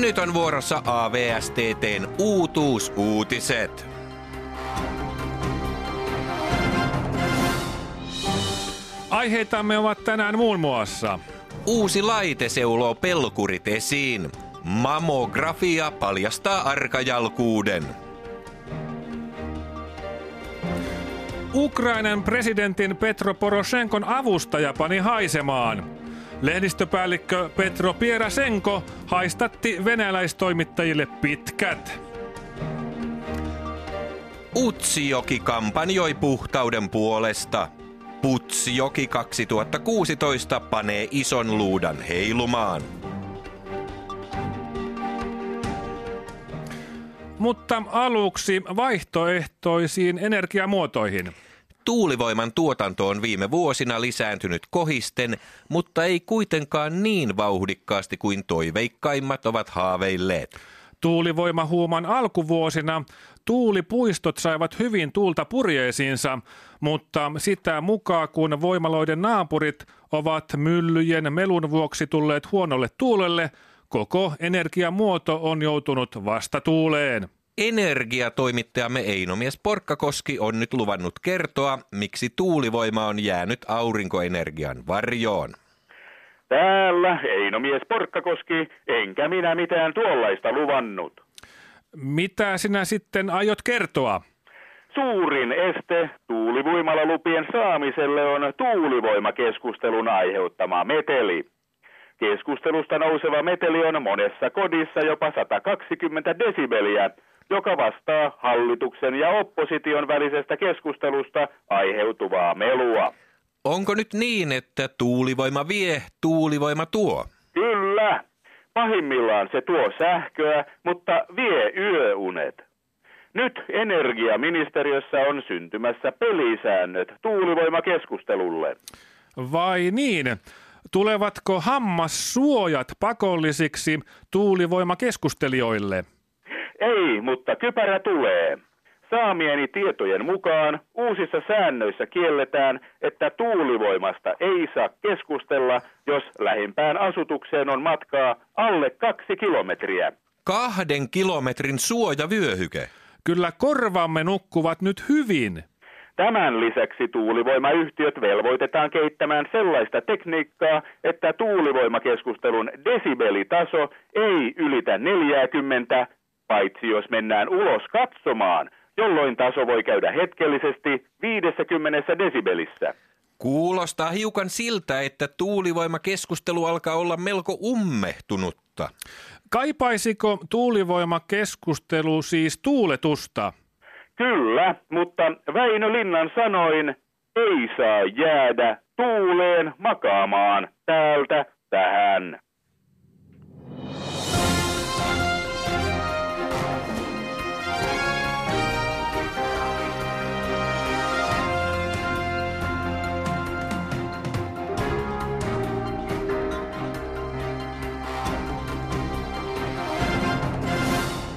Nyt on vuorossa AVSTTn uutuusuutiset. Aiheitamme ovat tänään muun muassa Uusi laite seuloo pelkurit esiin. Mammografia paljastaa arkajalkuuden. Ukrainan presidentin Petro Poroshenkon avustaja pani haisemaan. Lehdistöpäällikkö Petro Pierasenko haistatti venäläistoimittajille pitkät. Utsijoki kampanjoi puhtauden puolesta. Putsijoki 2016 panee ison luudan heilumaan. Mutta aluksi vaihtoehtoisiin energiamuotoihin. Tuulivoiman tuotanto on viime vuosina lisääntynyt kohisten, mutta ei kuitenkaan niin vauhdikkaasti kuin toiveikkaimmat ovat haaveilleet. Tuulivoimahuuman alkuvuosina tuulipuistot saivat hyvin tuulta purjeisiinsa, mutta sitä mukaan kun voimaloiden naapurit ovat myllyjen melun vuoksi tulleet huonolle tuulelle, koko energiamuoto on joutunut vastatuuleen. Energiatoimittajamme Einomies Porkkakoski on nyt luvannut kertoa, miksi tuulivoima on jäänyt aurinkoenergian varjoon. Täällä Einomies Porkkakoski, enkä minä mitään tuollaista luvannut. Mitä sinä sitten aiot kertoa? Suurin este tuulivoimalalupien saamiselle on tuulivoimakeskustelun aiheuttama meteli. Keskustelusta nouseva meteli on monessa kodissa jopa 120 desibeliä, joka vastaa hallituksen ja opposition välisestä keskustelusta aiheutuvaa melua. Onko nyt niin, että tuulivoima vie, tuulivoima tuo? Kyllä. Pahimmillaan se tuo sähköä, mutta vie yöunet. Nyt energiaministeriössä on syntymässä pelisäännöt tuulivoimakeskustelulle. Vai niin? Tulevatko hammassuojat pakollisiksi tuulivoimakeskustelijoille? Ei, mutta kypärä tulee. Saamieni tietojen mukaan uusissa säännöissä kielletään, että tuulivoimasta ei saa keskustella, jos lähimpään asutukseen on matkaa alle kaksi kilometriä. Kahden kilometrin suojavyöhyke. Kyllä korvamme nukkuvat nyt hyvin. Tämän lisäksi tuulivoimayhtiöt velvoitetaan keittämään sellaista tekniikkaa, että tuulivoimakeskustelun desibelitaso ei ylitä 40, paitsi jos mennään ulos katsomaan, jolloin taso voi käydä hetkellisesti 50 desibelissä. Kuulostaa hiukan siltä, että tuulivoimakeskustelu alkaa olla melko ummehtunutta. Kaipaisiko tuulivoimakeskustelu siis tuuletusta? Kyllä, mutta Väinö Linnan sanoin, ei saa jäädä tuuleen makaamaan.